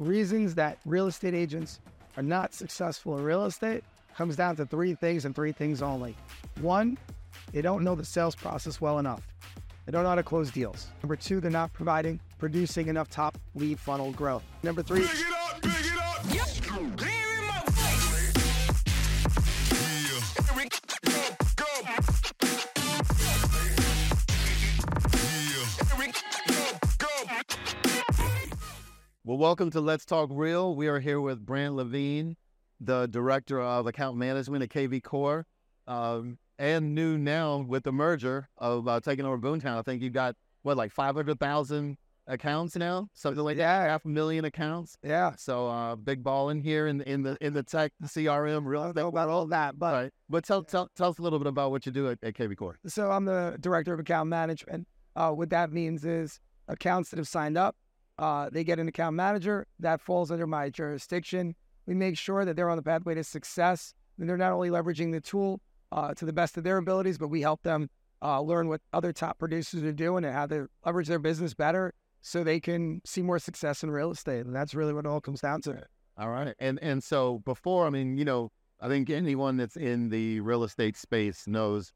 reasons that real estate agents are not successful in real estate comes down to three things and three things only. One, they don't know the sales process well enough. They don't know how to close deals. Number two, they're not providing, producing enough top lead funnel growth. Number three, welcome to Let's Talk Real. We are here with Brant Levine, the director of account management at KV Core, um, and new now with the merger of uh, taking over Boomtown. I think you've got what like five hundred thousand accounts now, something like Yeah. that, half a million accounts. yeah, So uh, big ball in here in in the in the tech CRM real I don't know about all that, but Right. But tell, tell tell us a little bit about what you do at, at KV Core. So I'm the director of account management. Uh, what that means is accounts that have signed up, uh, they get an account manager that falls under my jurisdiction. We make sure that they're on the pathway to success. And they're not only leveraging the tool uh, to the best of their abilities, but we help them uh, learn what other top producers are doing and how to leverage their business better so they can see more success in real estate. And that's really what it all comes down to. All right. And and so before, I mean, you know, I think anyone that's in the real estate space knows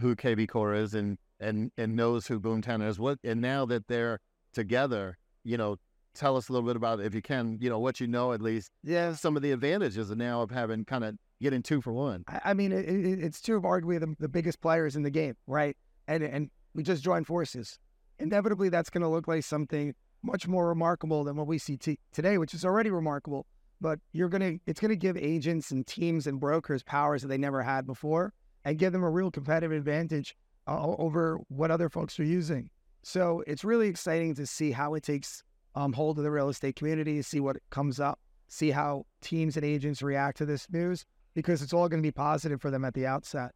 who KV Core is and and and knows who Boomtown is. What and now that they're together, you know, tell us a little bit about if you can, you know, what you know at least Yeah. some of the advantages of now of having kind of getting two for one. I, mean, it, it, it's two of arguably the, the biggest players in the game, right? And and we just joined forces. Inevitably, that's going to look like something much more remarkable than what we see t- today, which is already remarkable. But you're gonna, it's gonna give agents and teams and brokers powers that they never had before, and give them a real competitive advantage uh, over what other folks are using. So it's really exciting to see how it takes um, hold of the real estate community, see what comes up, see how teams and agents react to this news because it's all going to be positive for them at the outset.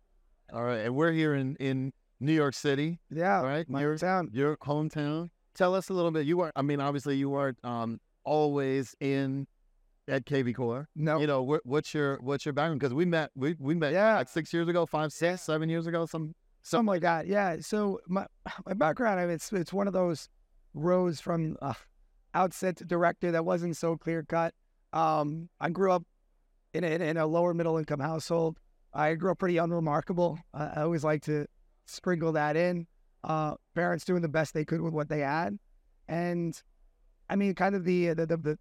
All right. And we're here in in New York City, Yeah, Right. my Your- town. your hometown. Tell us a little bit. You were, I mean, obviously you weren't um, always in at KV Core. No, You know, what, what's your what's your background? Because we met, we we met Yeah. like six years ago, five, six, seven years ago, some. Something like that. Yeah. So my my background, I mean, it's it's one of those roads from uh, outset to director that wasn't so clear cut. Um, I grew up in a, in a lower middle income household. I grew up pretty unremarkable. I, I always like to sprinkle that in. Uh, parents doing the best they could with what they had, and I mean, kind of the the the, the,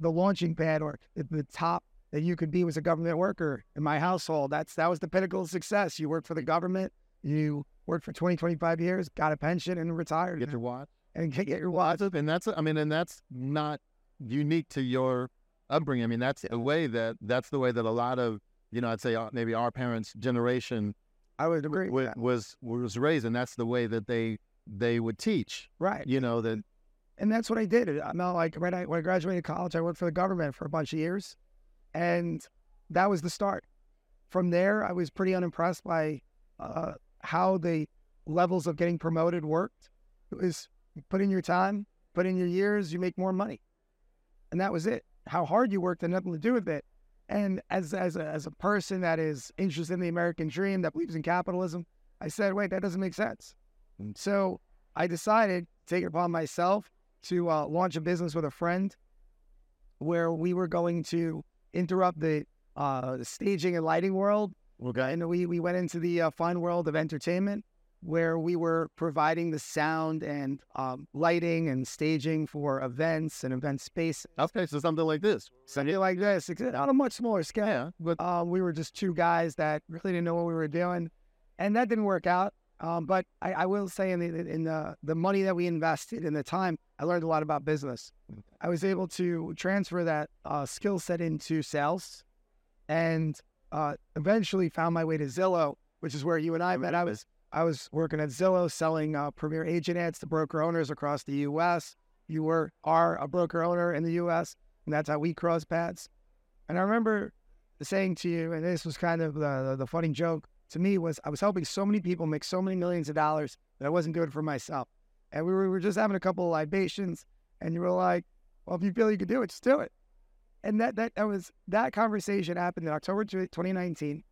the launching pad or the, the top that you could be was a government worker in my household. That's that was the pinnacle of success. You worked for the government. You worked for 20, 25 years, got a pension, and retired. Get your watch. and get, your watch. And that's, I mean, and that's not unique to your upbringing. I mean, that's the way that that's the way that a lot of you know, I'd say uh, maybe our parents' generation I would agree. wa- with was was raised, and that's the way that they they would teach. Right. You know that and that's what I did. I'm not like right I, when I graduated college, I worked for the government for a bunch of years, and that was the start. From there, I was pretty unimpressed by uh, how the levels of getting promoted worked. It was put in your time, put in your years, you make more money, and that was it. How hard you worked had nothing to do with it. And as as a, as a person that is interested in the American dream, that believes in capitalism, I said, wait, that doesn't make sense. Mm. So I decided to take it upon myself to uh, launch a business with a friend where we were going to interrupt the, uh, the staging and lighting world. Okay. And we, we went into the uh, fun world of entertainment where we were providing the sound and um, lighting and staging for events and event space. Okay, so something like this. Something like this, on a much smaller scale. Yeah, but Um, we were just two guys that really didn't know what we were doing, and that didn't work out. Um, but I, I will say, in the in the the money that we invested in the time, I learned a lot about business. I was able to transfer that uh, skill set into sales, and uh, eventually found my way to Zillow, which is where you and I met. I was I was working at Zillow selling uh, premier agent ads to broker owners across the U.S. You were are a broker owner in the U.S. and that's how we cross paths. And I remember saying to you, and this was kind of the, the, the funny joke to me was I was helping so many people make so many millions of dollars that I wasn't doing it for myself. And we were, we were just having a couple of libations, and you were like, "Well, if you feel you can do it, just do it." And that that that was that conversation happened in October 2019.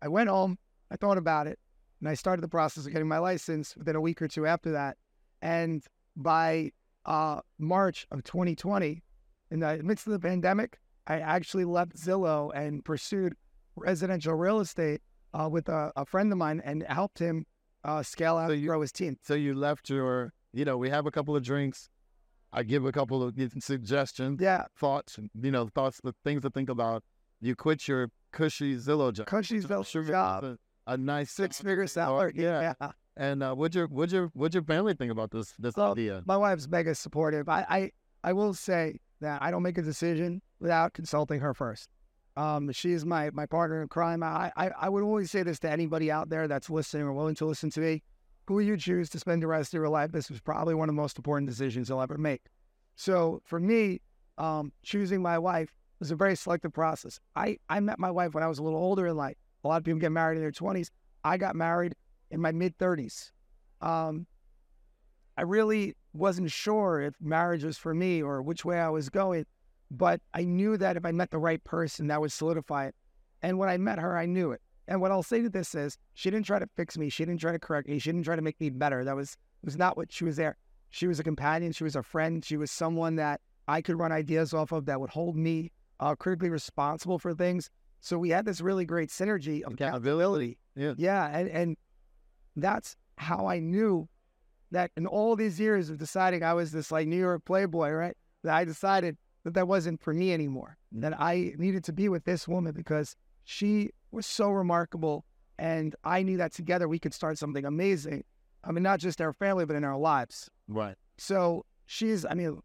I went home, I thought about it, and I started the process of getting my license within a week or two after that. And by uh, March of 2020, in the midst of the pandemic, I actually left Zillow and pursued residential real estate uh, with a, a friend of mine and helped him uh, scale out So and grow his team. So you left your, you know, we have a couple of drinks. I give a couple of suggestions, Yeah, thoughts, you know, thoughts, the things to think about. You quit your cushy Zillow job. cushy Zillow job, A, a nice six figure salary. Yeah. yeah. And uh, what'd your what'd your what'd your family think about this this idea? my wife's mega supportive. I, I I will say that I don't make a decision without consulting her first. Um, she's my my partner in crime. I, I I would always say this to anybody out there that's listening or willing to listen to me. Who you choose to spend the rest of your life, this was probably one of the most important decisions you'll ever make. So for me, um, choosing my wife was a very selective process. I, I met my wife when I was a little older in life. A lot of people get married in their 20s. I got married in my mid 30s. Um, I really wasn't sure if marriage was for me or which way I was going, but I knew that if I met the right person, that would solidify it. And when I met her, I knew it. And what I'll say to this is, she didn't try to fix me. She didn't try to correct me. She didn't try to make me better. That was was not what she was there. She was a companion. She was a friend. She was someone that I could run ideas off of that would hold me uh, critically responsible for things. So we had this really great synergy of accountability. Yeah. Yeah, and and that's how I knew that in all these years of deciding I was this like New York playboy, right? That I decided that that wasn't for me anymore. That I needed to be with this woman because she was so remarkable, and I knew that together we could start something amazing. I mean, not just our family, but in our lives. Right. So she's, I mean,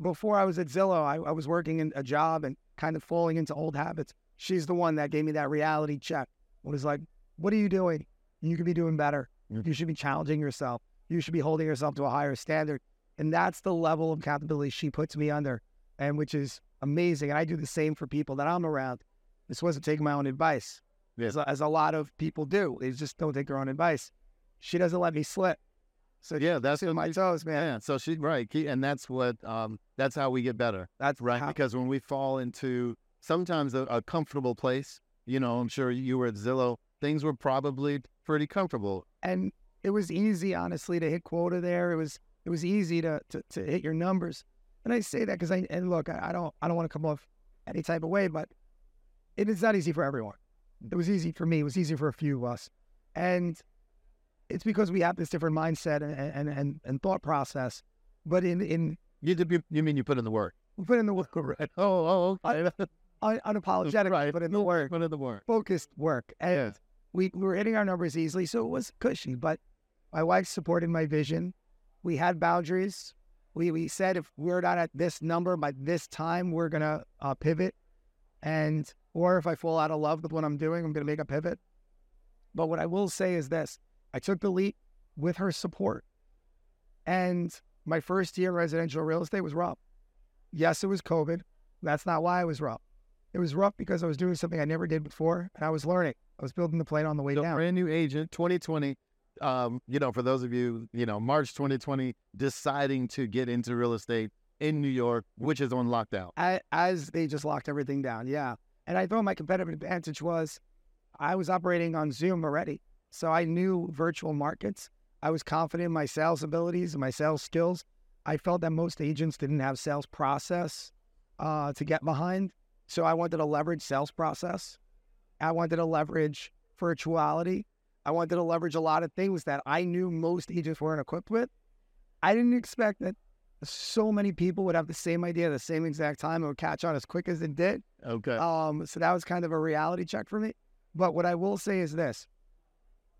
before I was at Zillow, I, I was working in a job and kind of falling into old habits. She's the one that gave me that reality check. It was like, what are you doing? You could be doing better. Mm. You should be challenging yourself. You should be holding yourself to a higher standard. And that's the level of accountability she puts me under, and which is amazing. And I do the same for people that I'm around. This wasn't taking my own advice, Yeah. as, a- as a lot of people do. They just don't take their own advice. She doesn't let me slip. So Yeah, that's what my toes, man. Yeah. So she right, and that's what um that's how we get better, That's right? how- Because when we fall into sometimes a, a comfortable place, you know, I'm sure you were at Zillow, things were probably pretty comfortable. and it was easy, honestly, to hit quota there. It was it was easy to to, to hit your numbers. And I say that because I and look, I, I don't I don't want to come off any type of way, but it is not easy for everyone. It was easy for me. It was easy for a few of us, and it's because we have this different mindset and and and, thought process. But in in You you, you mean you put in the work? we put in the work, Right. Oh, oh, okay. un, unapologetic, right. but in the work, Put in the work. focused work, and Yeah. we, we were hitting our numbers easily, so it was cushy. But my wife supported my vision. We had boundaries. We we said if we're not at this number by this time, we're gonna uh, pivot, and or if I fall out of love with what I'm doing, I'm gonna make a pivot. But what I will say is this: I took the leap with her support, and my first year in residential real estate was rough. Yes, it was COVID. That's not why it was rough. It was rough because I was doing something I never did before, and I was learning. I was building the plane on the way So down. brand new agent, 2020. Um, you know, for those of you, you know, March 2020, deciding to get into real estate in New York, which is on lockdown. a- as they just locked everything down. Yeah. And I thought my competitive advantage was I was operating on Zoom already. So I knew virtual markets. I was confident in my sales abilities and my sales skills. I felt that most agents didn't have sales process uh, to get behind. So I wanted to leverage sales process. I wanted to leverage virtuality. I wanted to leverage a lot of things that I knew most agents weren't equipped with. I didn't expect that so many people would have the same idea at the same exact time It would catch on as quick as it did. Okay. Um, so that was kind of a reality check for me. But what I will say is this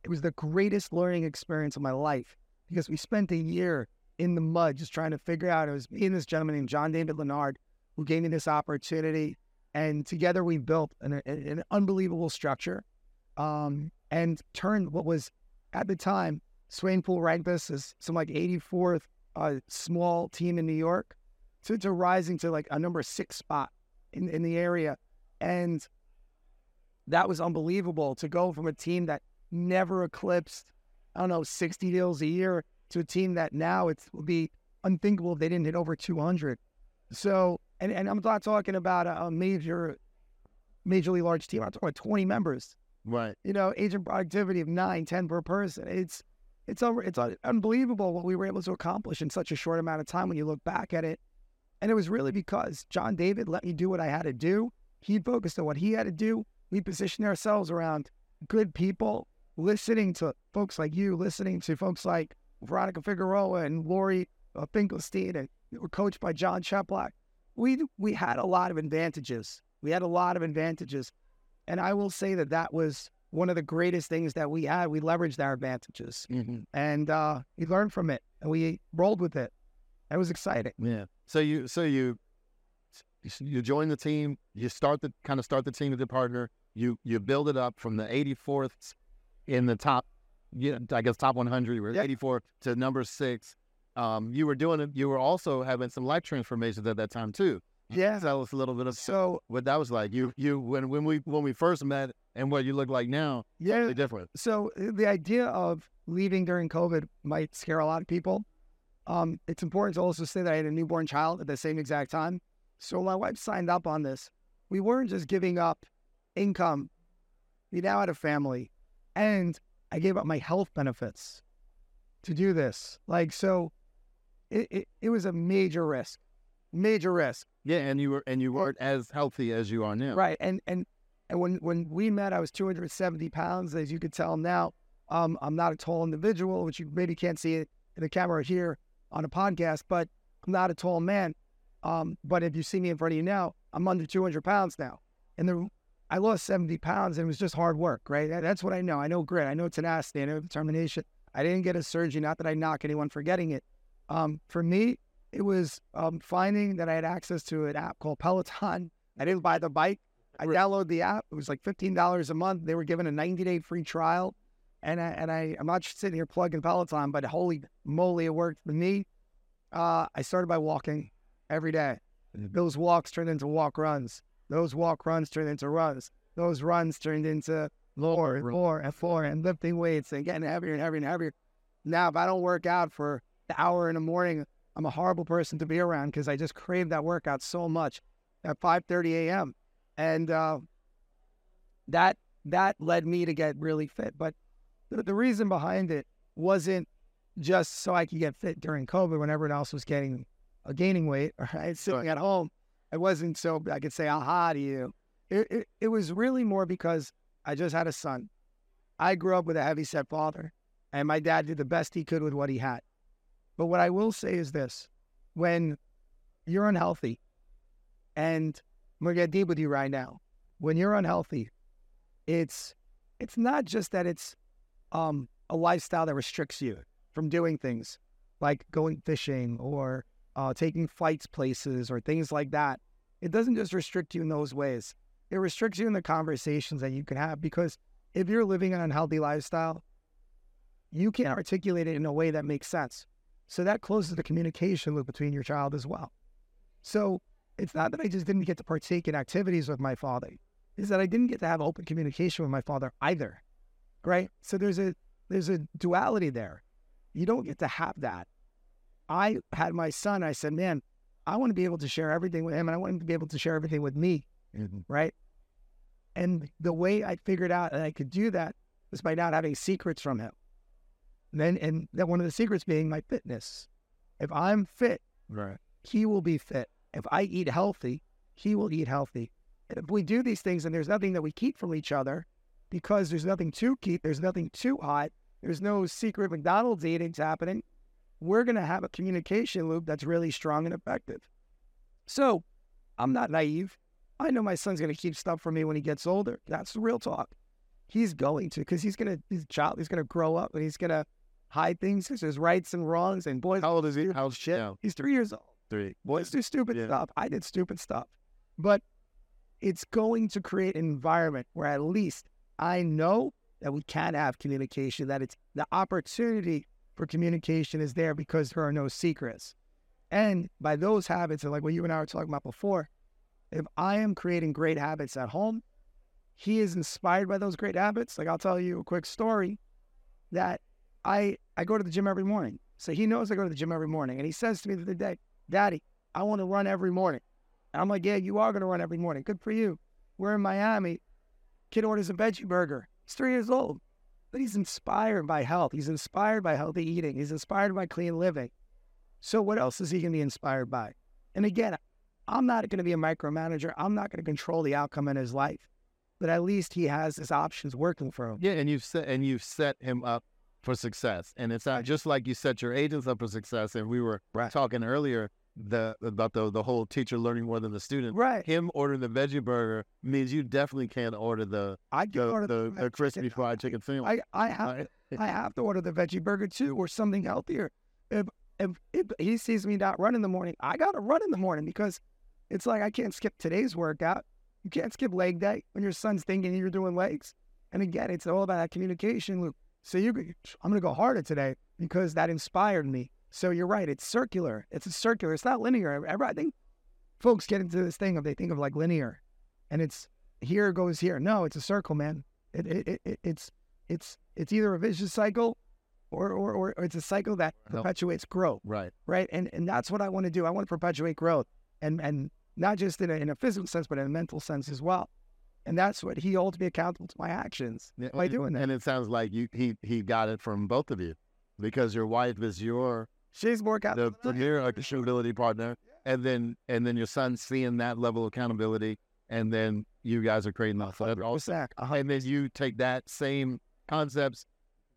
it was the greatest learning experience of my life because we spent a year in the mud just trying to figure out. It was me and this gentleman named John David Lenard who gave me this opportunity. And together we built an, an- unbelievable structure um, and turned what was at the time Swanepoel ranked us as some like 84th uh, small team in New York to, to rising to like a number six spot in, in the area. And that was unbelievable to go from a team that never eclipsed, I don't know, 60 deals a year to a team that now it would be unthinkable if they didn't hit over 200. So, and, and I'm not talking about a, a major, majorly large team. I'm talking about 20 members right. you know, agent productivity of nine, 10 per person. It's it's it's unbelievable what we were able to accomplish in such a short amount of time when you look back at it. And it was really because John David let me do what I had to do. He focused on what he had to do. We positioned ourselves around good people, listening to folks like you, listening to folks like Veronica Figueroa and Lori uh, Finkelstein, and we were coached by John Cheplak. We we had a lot of advantages. We had a lot of advantages, and I will say that that was one of the greatest things that we had. We leveraged our advantages, and uh, we learned from it, and we rolled with it. It was exciting. Yeah. So you so you you join the team. You start the kind of start the team with your partner. You you build it up from the 84th in the top. Yeah, I guess top 100. You were Yeah. 84 to number six. Um, you were doing it. You were also having some life transformations at that time too. Yeah. Tell us a little bit of So what that was like. You you when when we when we first met and what you look like now, yeah, totally different. So uh, the idea of leaving during COVID might scare a lot of people. Um, it's important to also say that I had a newborn child at the same exact time. So my wife signed up on this. We weren't just giving up income. We now had a family, and I gave up my health benefits to do this. Like so, it it, it was a major risk, major risk. Yeah, and you were and you weren't as healthy as you are now. Right. And and and when when we met, I was 270 pounds. As you can tell now, um, I'm not a tall individual, which you maybe can't see it in the camera here on a podcast, but I'm not a tall man. Um, but if you see me in front of you now, I'm under 200 pounds now. And the I lost 70 pounds and it was just hard work, right? That- That's what I know. I know grit. I know tenacity. I know determination. I didn't get a surgery. Not that I knock anyone for getting it. Um, for me, it was um, finding that I had access to an app called Peloton. I didn't buy the bike. I downloaded the app. It was like fifteen dollars a month. They were given a ninety day free trial, and I, and I I'm not just sitting here plugging Peloton, but holy moly, it worked for me. Uh, I started by walking every day. Those walks turned into walk runs. Those walk runs turned into runs. Those runs turned into more and more and more and lifting weights and getting heavier and heavier and heavier. Now, if I don't work out for the hour in the morning, I'm a horrible person to be around because I just crave that workout so much at 5:30 a.m. And uh, that that led me to get really fit. But the, the reason behind it wasn't just so I could get fit during COVID when everyone else was getting uh, gaining weight, right? Sitting at home. It wasn't so I could say aha to you. It, it it was really more because I just had a son. I grew up with a heavy set father, and my dad did the best he could with what he had. But what I will say is this when you're unhealthy, and I'm gonna get deep with you right now. When you're unhealthy, it's it's not just that it's um, a lifestyle that restricts you from doing things like going fishing or uh, taking flights places or things like that. It doesn't just restrict you in those ways. It restricts you in the conversations that you can have because if you're living an unhealthy lifestyle, you can't articulate it in a way that makes sense. So that closes the communication loop between your child as well. So it's not that I just didn't get to partake in activities with my father, is that I didn't get to have open communication with my father either. Right? So there's a there's a duality there. You don't get to have that. I had my son, I said, man, I want to be able to share everything with him and I want him to be able to share everything with me. Mm-hmm. Right. And the way I figured out that I could do that was by not having secrets from him. And then and that one of the secrets being my fitness. If I'm fit, Right. he will be fit. If I eat healthy, he will eat healthy. And if we do these things and there's nothing that we keep from each other, because there's nothing to keep, there's nothing too hot, there's no secret McDonald's eatings happening, we're going to have a communication loop that's really strong and effective. So I'm not naive. I know my son's going to keep stuff from me when he gets older. That's the real talk. He's going to, because he's going to, his child, he's going to grow up and he's going to hide things. Because there's rights and wrongs and boys. How old is he? How old? shit. Yeah, He's three years old. three. Boys do stupid Yeah. stuff. I did stupid stuff. But it's going to create an environment where at least I know that we can have communication, that it's the opportunity for communication is there because there are no secrets. And by those habits, and like what you and I were talking about before, if I am creating great habits at home, he is inspired by those great habits. Like I'll tell you a quick story that I I go to the gym every morning. So he knows I go to the gym every morning. And he says to me the other day, Daddy, I want to run every morning. And I'm like, Yeah, you are going to run every morning. Good for you. We're in Miami. Kid orders a veggie burger. He's three years old, but he's inspired by health. He's inspired by healthy eating. He's inspired by clean living. So what else is he going to be inspired by? And again, I'm not going to be a micromanager. I'm not going to control the outcome in his life, but at least he has his options working for him. Yeah, and you've set and you've set him up for success. And it's not just like you set your agents up for success. And we were Right. talking earlier the about the the whole teacher learning more than the student. Right. Him ordering the veggie burger means you definitely can't order the I can the, order the, the fried crispy chicken. fried chicken sandwich. I, I have I have to order the veggie burger too, or something healthier. If, if if he sees me not run in the morning, I gotta run in the morning because it's like I can't skip today's workout. You can't skip leg day when your son's thinking you're doing legs. And again, it's all about that communication loop. So you, I'm gonna go harder today because that inspired me. So you're right. It's circular. It's a circular. It's not linear. I think folks get into this thing of they think of like linear, and it's here goes here. No, it's a circle, man. It, it, it, it it's it's it's either a vicious cycle or, or, or it's a cycle that perpetuates growth, right. right? And and that's what I want to do. I want to perpetuate growth and and not just in a, in a physical sense, but in a mental sense as well. And that's what he holds me accountable to my actions Yeah, by doing that. And it sounds like you he he got it from both of you because your wife is your She's more the accountable. am. premier accountability partner, and then and then your son seeing that level of accountability, and then you guys are creating that. So that also, 100%. and then you take that same concepts,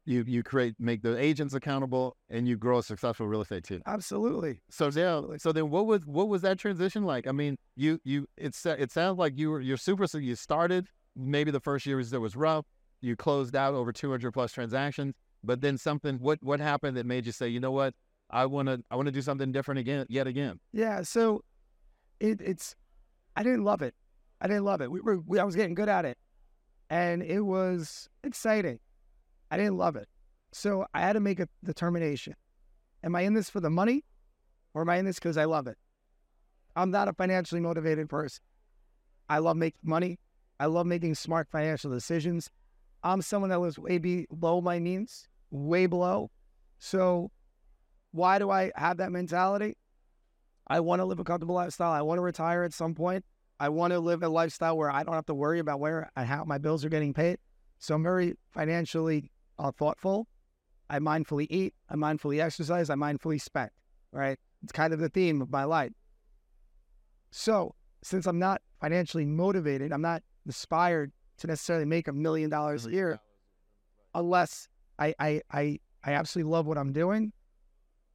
you you create make the agents accountable, and you grow a successful real estate team. Absolutely. So Absolutely. so then, what was what was that transition like? I mean, you you it sa- it sounds like you were you're super. So you started maybe the first year was that was rough. You closed out over 200 plus transactions, but then something. What what happened that made you say, you know what, I want to I want to do something different again, yet again. Yeah, so it, it's I didn't love it. I didn't love it. We were we, I was getting good at it, and it was exciting. I didn't love it, so I had to make a determination. Am I in this for the money, or am I in this because I love it? I'm not a financially motivated person. I love making money. I love making smart financial decisions. I'm someone that lives way below my means, way below. So, why do I have that mentality? I want to live a comfortable lifestyle. I want to retire at some point. I want to live a lifestyle where I don't have to worry about where and how my bills are getting paid. So I'm very financially uh, thoughtful. I mindfully eat. I mindfully exercise. I mindfully spend. Right? It's kind of the theme of my life. So since I'm not financially motivated, I'm not inspired to necessarily make a million dollars a year unless I, I I I absolutely love what I'm doing.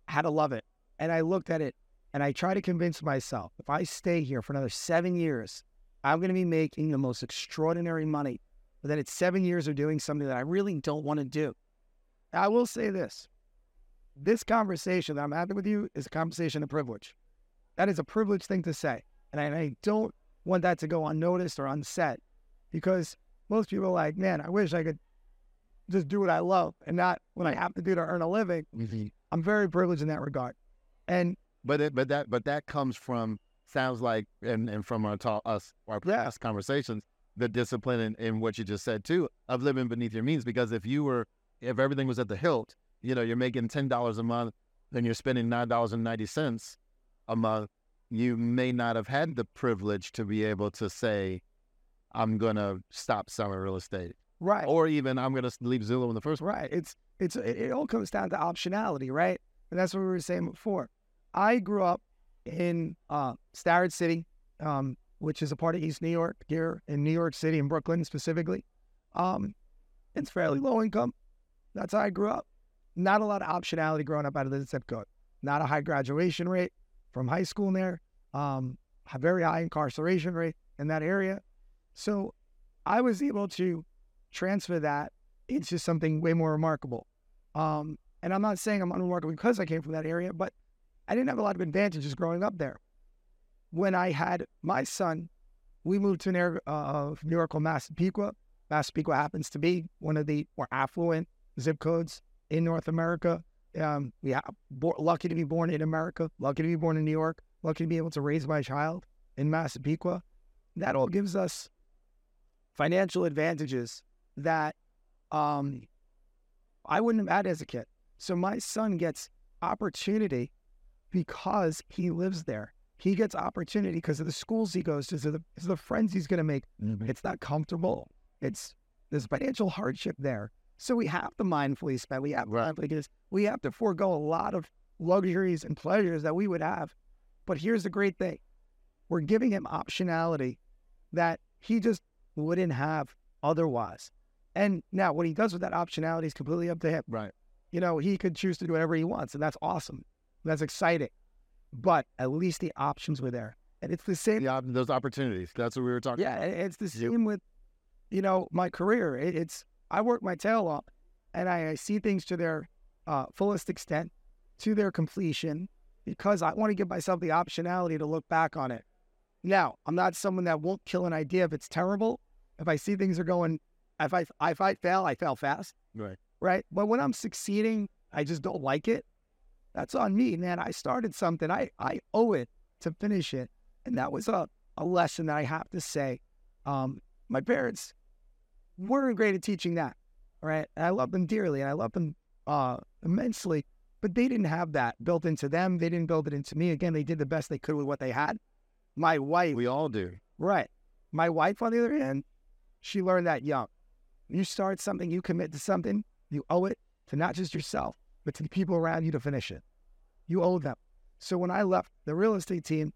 I had to love it. And I looked at it and I try to convince myself if I stay here for another seven years, I'm going to be making the most extraordinary money. But then it's seven years of doing something that I really don't want to do. I will say this this conversation that I'm having with you is a conversation of privilege. That is a privileged thing to say. And I, and I don't want that to go unnoticed or unsaid because most people are like, man, I wish I could just do what I love and not what I have to do to earn a living. Mm-hmm. I'm very privileged in that regard. And But it, but that but that comes from sounds like and, and from our talk us our Yeah. past conversations the discipline in, in what you just said too of living beneath your means because if you were if everything was at the hilt you know you're making ten dollars a month then you're spending nine dollars and ninety cents a month you may not have had the privilege to be able to say I'm gonna stop selling real estate right. or even I'm gonna leave Zillow in the first Right. It's it's it, it all comes down to optionality, right? And that's what we were saying before. I grew up in uh, Starrett City, um, which is a part of East New York here in New York City in Brooklyn specifically. Um, it's fairly low income. That's how I grew up. Not a lot of optionality growing up out of the zip code. Not a high graduation rate from high school there. Um, a very high incarceration rate in that area. So I was able to transfer that into something way more remarkable. Um, and I'm not saying I'm unremarkable because I came from that area, but I didn't have a lot of advantages growing up there. When I had my son, we moved to an area of New York called Massapequa. Massapequa happens to be one of the more affluent zip codes in North America. Um, we bo- lucky to be born in America, lucky to be born in New York, lucky to be able to raise my child in Massapequa. That all gives us financial advantages that um, I wouldn't have had as a kid. So my son gets opportunity because he lives there. He gets opportunity because of the schools he goes to, so the, the friends he's going to make. Mm-hmm. It's not comfortable. It's there's financial hardship there. So we have to mindfully spend. We have to Right. mindfully. We have to forego a lot of luxuries and pleasures that we would have But here's the great thing we're giving him optionality that he just wouldn't have otherwise. And now, what he does with that optionality is completely up to him. Right. You know, he could choose to do whatever he wants, and that's awesome. That's exciting. But at least the options were there. And it's the same op- those opportunities. That's what we were talking yeah, about. it- it's the same with, you know, my career. It, it's I work my tail off, and I, I see things to their uh, fullest extent, to their completion, because I want to give myself the optionality to look back on it. Now, I'm not someone that won't kill an idea if it's terrible. If I see things are going, if I if I fail, I fail fast, Right. right? But when I'm succeeding, I just don't like it. That's on me, man. I started something. I I owe it to finish it, and that was a a lesson that I have to say. Um, my parents weren't great at teaching that, right? And I love them dearly, and I love them uh, immensely, but they didn't have that built into them. They didn't build it into me. Again, they did the best they could with what they had. My wife, We all do. right? My wife, on the other hand, she learned that young. You start something, you commit to something, you owe it to not just yourself, but to the people around you to finish it. You owe them. So when I left the real estate team,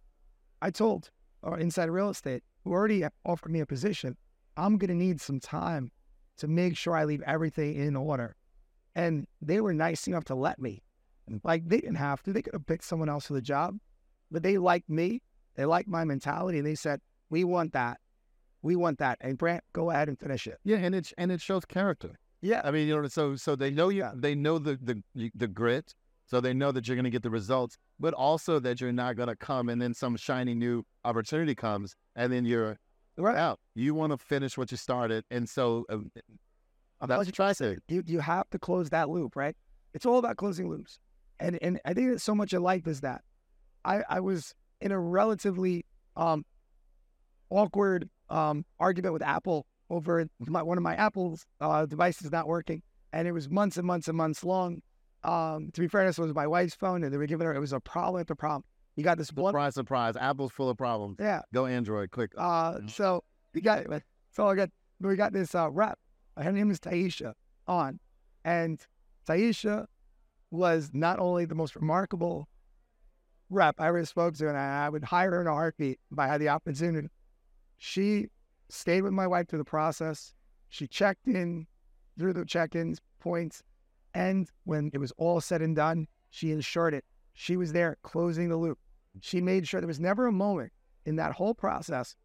I told our inside real estate, who already offered me a position, I'm going to need some time to make sure I leave everything in order. And they were nice enough to let me. Like they didn't have to. They could have picked someone else for the job, but they liked me. They liked my mentality. And they said, we want that. We want that. And Brant, go ahead and finish it. Yeah, and it and it shows character. Yeah. I mean, you know, so so they know you. Yeah. They know the the the grit. So they know that you're going to get the results, but also that you're not going to come and then some shiny new opportunity comes and then you're Right. out. You want to finish what you started, and so uh, that's what I say. you you have to close that loop, right? It's all about closing loops, and and I think that so much of life is that. I I was in a relatively um awkward um argument with Apple over my, one of my Apple's uh, devices not working, and it was months and months and months long. Um, to be fair, this was my wife's phone, and they were giving her it was a problem after problem. You got this one, Surprise, surprise! Apple's full of problems. yeah. Go Android, quick. Uh, so we got so I got we got this uh, rep. Her name is Taisha on, and Taisha was not only the most remarkable rep I ever spoke to, and I, I would hire her in a heartbeat if I had the opportunity. She stayed with my wife through the process. She checked in through the check-ins points, and when it was all said and done, she ensured it. She was there closing the loop. She made sure there was never a moment in that whole process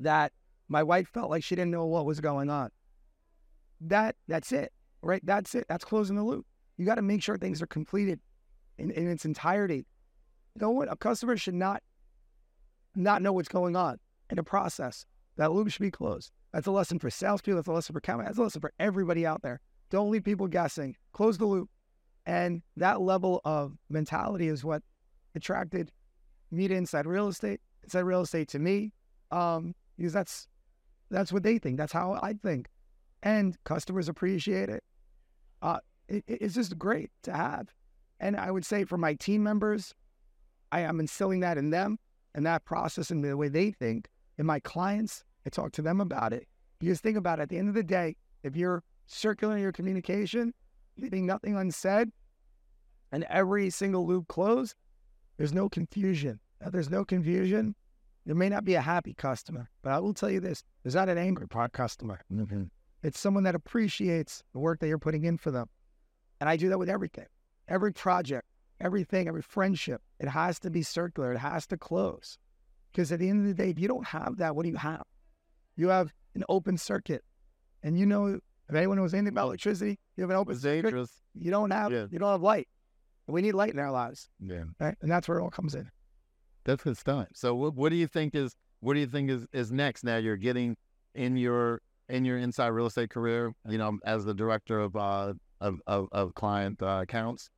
that my wife felt like she didn't know what was going on. That that's it, right? That's it. That's closing the loop. You got to make sure things are completed in, in its entirety. You know what? a customer should not not know what's going on in a process. That loop should be closed. That's a lesson for salespeople. That's a lesson for camera. That's a lesson for everybody out there. Don't leave people guessing. Close the loop. And that level of mentality is what attracted me to inside real estate, inside real estate to me, um, because that's that's what they think. That's how I think, and customers appreciate it. Uh, it it's just great to have, and I would say for my team members, I am instilling that in them and that process and the way they think. And my clients, I talk to them about it because think about it. At the end of the day, if you're circulating your communication, leaving nothing unsaid, and every single loop closed, there's no confusion. If there's no confusion, there may not be a happy customer, but I will tell you this: there's not an angry customer. Mm-hmm. It's someone that appreciates the work that you're putting in for them, and I do that with everything, every project, everything, every friendship. It has to be circular. It has to close, because at the end of the day, if you don't have that, what do you have? You have an open circuit, and you know if anyone knows anything about electricity, you have an open It's circuit. dangerous. You don't have Yeah. you don't have light. We need light in our lives, Yeah, right? And that's where it all comes in. that's good stuff. So, what, what do you think is what do you think is is next? Now you're getting in your in your inside real estate career. You know, as the director of uh of of, of client uh, accounts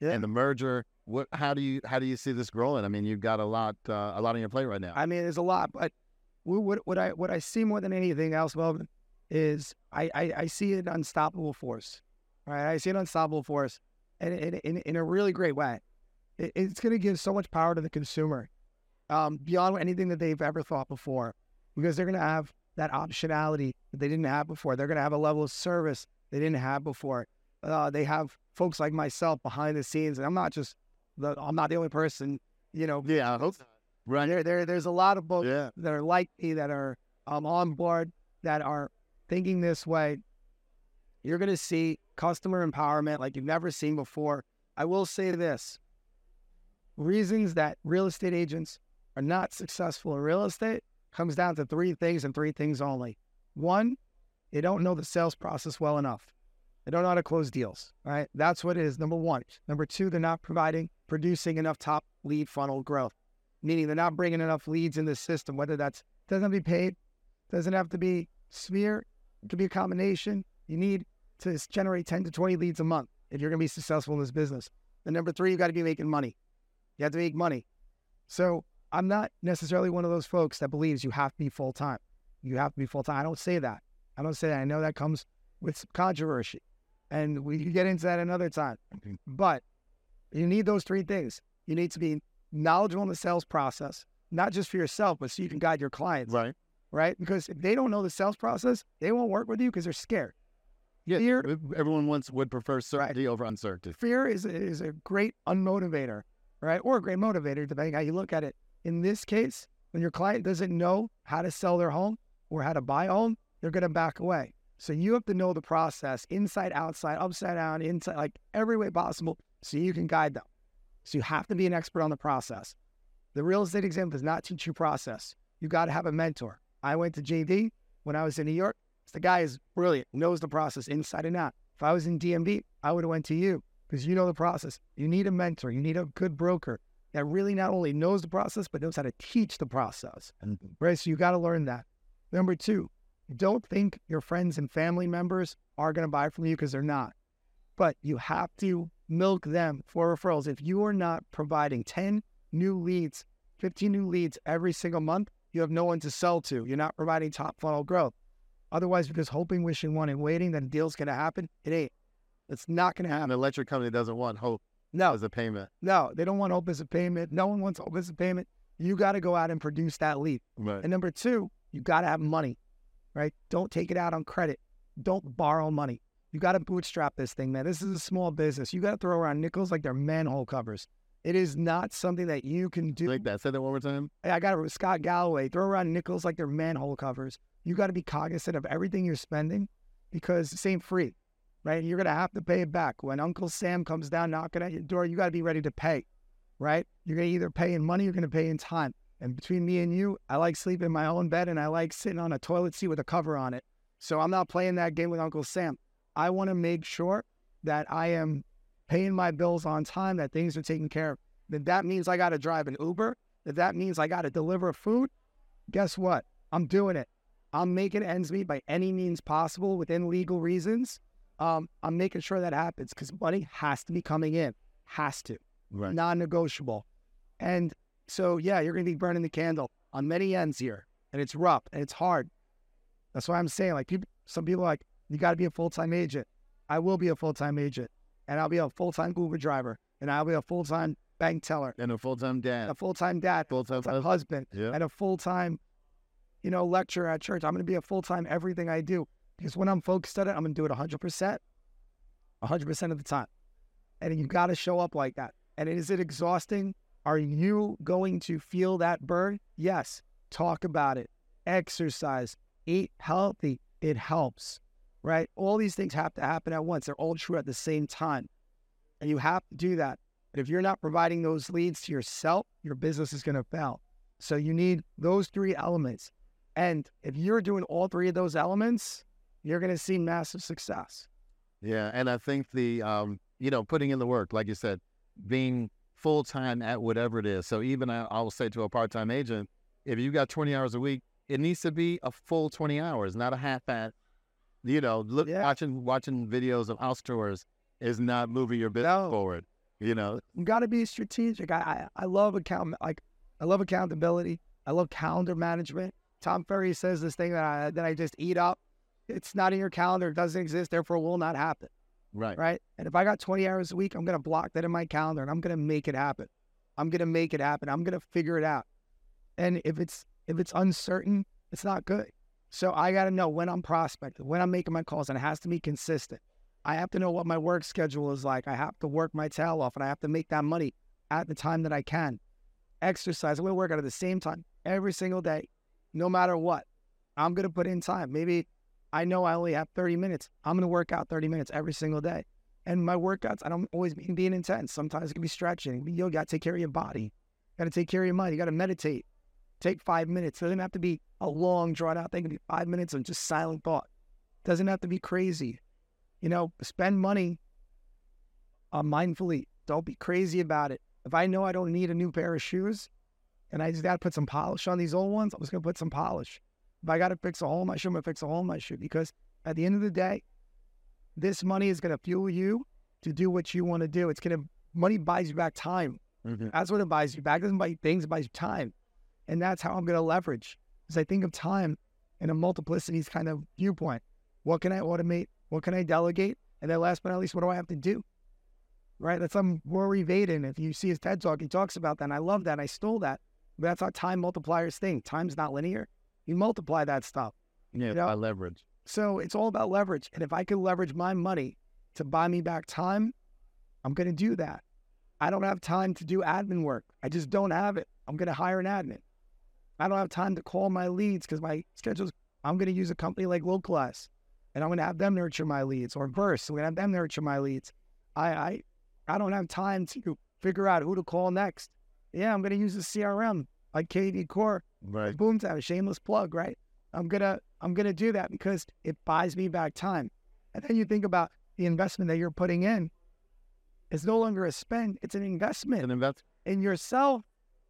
Yeah. and the merger. What? How do you how do you see this growing? I mean, you've got a lot uh, a lot on your plate right now. I mean, there's a lot, but what what I what I see more than anything else, Melvin, is I I, I see an unstoppable force. Right, I see an unstoppable force, and in in, a really great way. It, it's going to give so much power to the consumer, um, beyond anything that they've ever thought before, because they're going to have that optionality that they didn't have before. They're going to have a level of service they didn't have before. Uh, they have folks like myself behind the scenes, and I'm not just the I'm not the only person you know, Yeah, I hope. Right. there, there, there's a lot of books Yeah. that are like me that are um, on board that are thinking this way. You're going to see customer empowerment like you've never seen before. I will say this reasons that real estate agents are not successful in real estate comes down to three things and three things only. One, they don't know the sales process well enough. They don't know how to close deals, right? That's what it is. Number one. Number two, they're not providing, producing enough top lead funnel growth, meaning they're not bringing enough leads in the system, whether that's doesn't have to be paid, doesn't have to be sphere, it could be a combination. You need to generate 10 to 20 leads a month if you're going to be successful in this business. And number three, you've got to be making money. You have to make money. So I'm not necessarily one of those folks that believes you have to be full time. You have to be full time. I don't say that. I don't say that. I know that comes with some controversy, and we can get into that another time. Mm-hmm. But you need those three things. You need to be knowledgeable in the sales process, not just for yourself, but so you can guide your clients, Right. right? Because if they don't know the sales process, they won't work with you because they're scared. Yeah. Fear- Everyone wants would prefer certainty over uncertainty. fear is is a great unmotivator, right? Or a great motivator, depending how you look at it. In this case, when your client doesn't know how to sell their home or how to buy a home, they're going to back away. So you have to know the process inside, outside, upside down, inside, like every way possible, so you can guide them. So you have to be an expert on the process. The real estate exam does not teach you process. You got to have a mentor. I went to JD when I was in New York. The guy is brilliant, knows the process inside and out. If I was in DMV, I would have went to you because you know the process. You need a mentor. You need a good broker that really not only knows the process but knows how to teach the process. Mm-hmm. Right? So you got to learn that. Number two, don't think your friends and family members are going to buy from you because they're not. But you have to milk them for referrals. If you are not providing 10 new leads, 15 new leads every single month, you have no one to sell to. You're not providing top funnel growth. Otherwise, just hoping, wishing, wanting, waiting that a deal's going to happen. It ain't. It's not going to happen. An electric company doesn't want hope No, as a payment. no, they don't want hope as a payment. No one wants hope as a payment. You got to go out and produce that lead. Right. And number two, you got to have money, right? Don't take it out on credit. Don't borrow money. You got to bootstrap this thing, man. This is a small business. You got to throw around nickels like they're manhole covers. It is not something that you can do. like that. Say that one more time. Hey, I got it with Scott Galloway. Throw around nickels like they're manhole covers. You got to be cognizant of everything you're spending because this ain't free, right? You're going to have to pay it back. When Uncle Sam comes down knocking at your door, you got to be ready to pay, right? You're going to either pay in money, or you're going to pay in time. And between me and you, I like sleeping in my own bed and I like sitting on a toilet seat with a cover on it. So I'm not playing that game with Uncle Sam. I want to make sure that I am paying my bills on time, that things are taken care of. If that means I got to drive an Uber, if that means I got to deliver food, guess what? I'm doing it. I'm making ends meet by any means possible within legal reasons. Um, I'm making sure that happens because money has to be coming in, has to, Right. non-negotiable. And so, yeah, you're going to be burning the candle on many ends here, and it's rough and it's hard. That's why I'm saying, like, people, some people are like, you got to be a full-time agent. I will be a full-time agent, and I'll be a full-time Uber driver, and I'll be a full-time bank teller, And a full time dad. a full-time dad, Full time full-time husband, Yeah. and a full-time, you know, lecturer at church. I'm going to be a full-time everything I do because when I'm focused on it, I'm going to do it 100%, 100% of the time. And you got to show up like that. And is it exhausting? Are you going to feel that burn? Yes. Talk about it. Exercise. Eat healthy. It helps, right? All these things have to happen at once. They're all true at the same time. And you have to do that. But if you're not providing those leads to yourself, your business is going to fail. So you need those three elements. And if you're doing all three of those elements, you're going to see massive success. Yeah, and I think the um, you know, putting in the work, like you said, being full time at whatever it is. So even I, I will say to a part time agent, if you got twenty hours a week, it needs to be a full twenty hours, not a half at. You know, look, Yeah. watching watching videos of house tours is not moving your business No. forward. You know, You got to be strategic. I, I I love account like I love accountability. I love calendar management. Tom Ferry says this thing that I that I just eat up. It's not in your calendar. It doesn't exist. Therefore, it will not happen. right? right? And if I got 20 hours a week, I'm going to block that in my calendar and I'm going to make it happen. I'm going to make it happen. I'm going to figure it out. And if it's if it's uncertain, it's not good. So I got to know when I'm prospecting, when I'm making my calls, and it has to be consistent. I have to know what my work schedule is like. I have to work my tail off and I have to make that money at the time that I can. exercise. I'm going to work out at the same time every single day, no matter what. I'm going to put in time. Maybe I know I only have 30 minutes. I'm going to work out 30 minutes every single day. And my workouts, I don't always mean being intense. Sometimes it can be stretching. You got to take care of your body. You Got to take care of your mind. You got to meditate. Take five minutes. It doesn't have to be a long, drawn out thing. It can be five minutes of just silent thought. It doesn't have to be crazy. You know, spend money uh, mindfully. Don't be crazy about it. If I know I don't need a new pair of shoes and I just got to put some polish on these old ones, I'm just going to put some polish. If I got to fix a hole in my shoe, I'm going to fix a hole in my shoe because at the end of the day, this money is going to fuel you to do what you want to do. It's going to, money buys you back time. Mhm. That's what it buys you back. It doesn't buy you things, it buys you time. And that's how I'm going to leverage. Because I think of time in a multiplicities kind of viewpoint. What can I automate? What can I delegate? And then last but not least, what do I have to do? Right? That's some Rory Vaden. If you see his TED talk, he talks about that. And I love that. I stole that. But that's how time multipliers thing. Time's not linear. You multiply that stuff. Yeah, You know? by leverage. So it's all about leverage. And if I can leverage my money to buy me back time, I'm going to do that. I don't have time to do admin work. I just don't have it. I'm going to hire an admin. I don't have time to call my leads because my schedule's, I'm going to use a company like Localess and I'm going to have them nurture my leads or Verse. We're going to have them nurture my leads. I, I, I don't have time to figure out who to call next. Yeah, I'm going to use a CRM like KV Core Right. Boomtown, shameless plug, right? I'm gonna I'm gonna do that because it buys me back time. And then you think about the investment that you're putting in. It's no longer a spend; it's an investment An invest. in yourself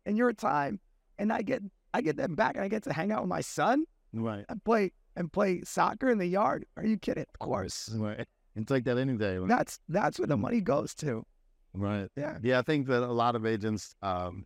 and your time. And I get I get them back, and I get to hang out with my son Right. and play and play soccer in the yard. Are you kidding? Of course. Right. And take that any day. That's that's where the money goes to. Right. Yeah. Yeah, I think that a lot of agents um,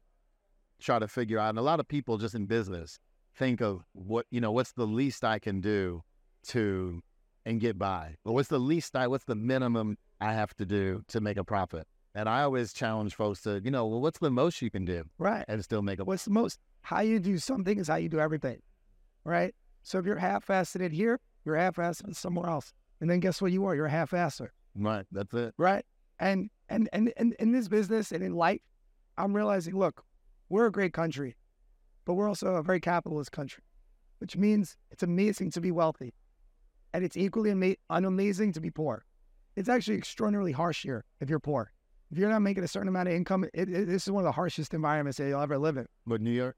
try to figure out, and a lot of people just in business think of what you know, what's the least I can do to and get by, or what's the least I, what's the minimum I have to do to make a profit. And I always challenge folks to, you know, well, what's the most you can do Right. and still make a What's the most? How you do something is how you do everything, right? So if you're half-assed it here, you're half-assed somewhere else, and then guess what you are? You're a half-asser, right. That's it. right? And and and and in this business and in life, I'm realizing, look, we're a great country, but we're also a very capitalist country, which means it's amazing to be wealthy, and it's equally ama- unamazing to be poor. It's actually extraordinarily harsh here if you're poor. If you're not making a certain amount of income, it, it, this is one of the harshest environments that you'll ever live in But New York,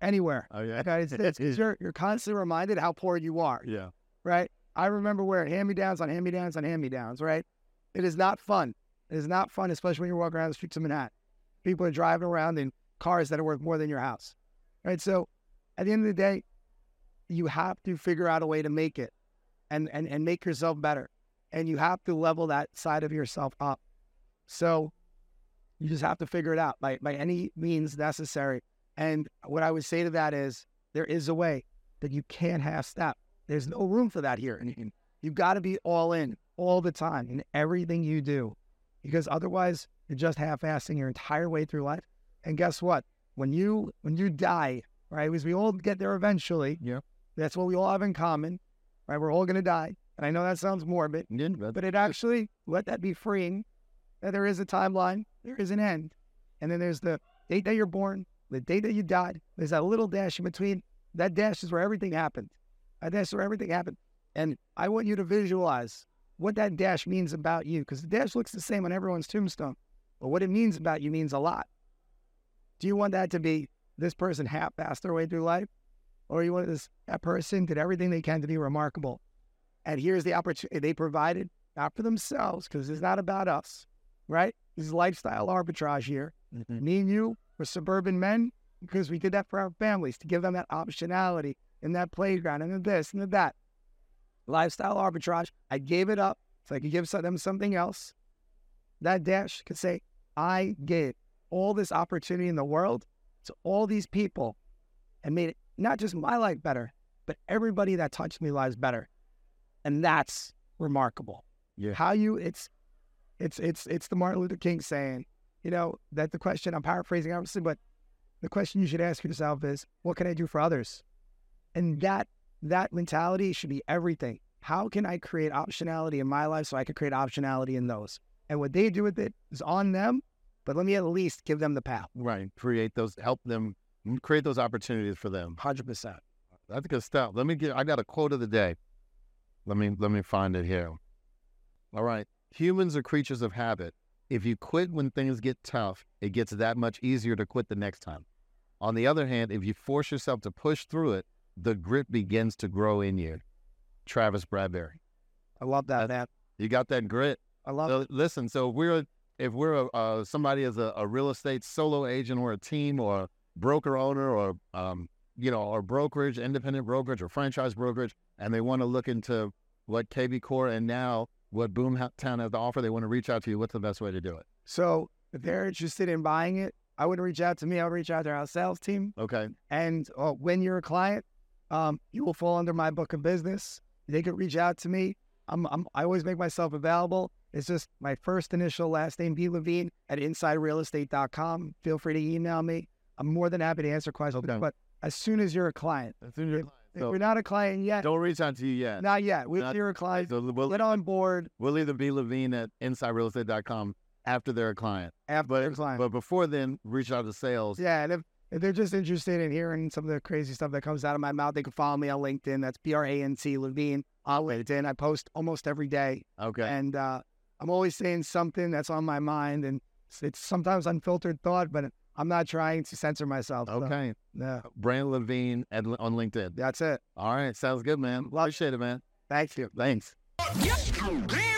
anywhere. oh yeah, Okay, it's, it's you're you're constantly reminded how poor you are, yeah, right? I remember wearing hand-me-downs on hand-me-downs on hand-me-downs, right? It is not fun. It is not fun, especially when you're walking around the streets of Manhattan. People are driving around in cars that are worth more than your house, right? So, at the end of the day, you have to figure out a way to make it, and and and make yourself better, and you have to level that side of yourself up. So, you just have to figure it out by by any means necessary. And what I would say to that is there is a way that you can't half step. There's no room for that here. And you've got to be all in all the time in everything you do because otherwise you're just half-assing your entire way through life. And guess what? When you when you die, right? Because we all get there eventually. Yeah. That's what we all have in common, right? We're all gonna die. And I know that sounds morbid, yeah but, but it actually let that be freeing. That there is a timeline, there is an end, and then there's the date that you're born, the date that you died. There's that little dash in between. That dash is where everything happened. That dash is where everything happened. And I want you to visualize what that dash means about you, because the dash looks the same on everyone's tombstone, but what it means about you means a lot. Do you want that to be this person half-assed their way through life, or you want this that person did everything they can to be remarkable? And here's the opportunity they provided, not for themselves, because it's not about us, right? This is lifestyle arbitrage here. Mhm. Me and you were suburban men because we did that for our families to give them that optionality in that playground and the this and the that. Lifestyle arbitrage. I gave it up so I could give them something else. That dash could say, I gave all this opportunity in the world to all these people and made it not just my life better, but everybody that touched me lives better. And that's remarkable. Yeah. How you it's it's it's it's the Martin Luther King saying, you know, that the question I'm paraphrasing obviously, but the question you should ask yourself is, what can I do for others? And that that mentality should be everything. How can I create optionality in my life so I can create optionality in those? And what they do with it is on them, but let me at least give them the path. Right. Create those, help them mm, create those opportunities for them. 100%. That's a good stuff. Let me get. I got a quote of the day. Let me let me find it here. All right. Humans are creatures of habit. If you quit when things get tough, it gets that much easier to quit the next time. On the other hand, if you force yourself to push through it, the grit begins to grow in you. Travis Bradberry. I love that, man. You got that grit. I love So listen, so if we're if we're a, uh, somebody as a, a real estate solo agent or a team or a broker owner or um, you know or brokerage, independent brokerage or franchise brokerage, and they want to look into what KV Core and now what Boomtown has to offer, they want to reach out to you. What's the best way to do it? So if they're interested in buying it, I wouldn't reach out to me. I would reach out to our sales team. Okay, And uh, when you're a client, um, you will fall under my book of business. They could reach out to me. I'm, I'm, I always make myself available. It's just my first initial last name, B. Levine at insiderealestate.com. Feel free to email me. I'm more than happy to answer questions. Okay. But as soon as you're a client, as soon as you're if so you're not a client yet, don't reach out to you yet. not yet. If Not- a client, So we'll, get on board we'll either be Levine at InsideRealEstate.com after they're a client, after but they're a client. but before then, reach out to sales. Yeah, and if, if they're just interested in hearing some of the crazy stuff that comes out of my mouth, they can follow me on LinkedIn. That's B R A N T Levine on LinkedIn. I post almost every day, Okay. and uh, I'm always saying something that's on my mind, and it's, it's sometimes unfiltered thought, but I'm not trying to censor myself. so, Okay. yeah, uh, Brant Levine at, on LinkedIn. that's it. All right. Sounds good, man. Love- Appreciate it, man. Thank you. Thanks. Yeah. Clear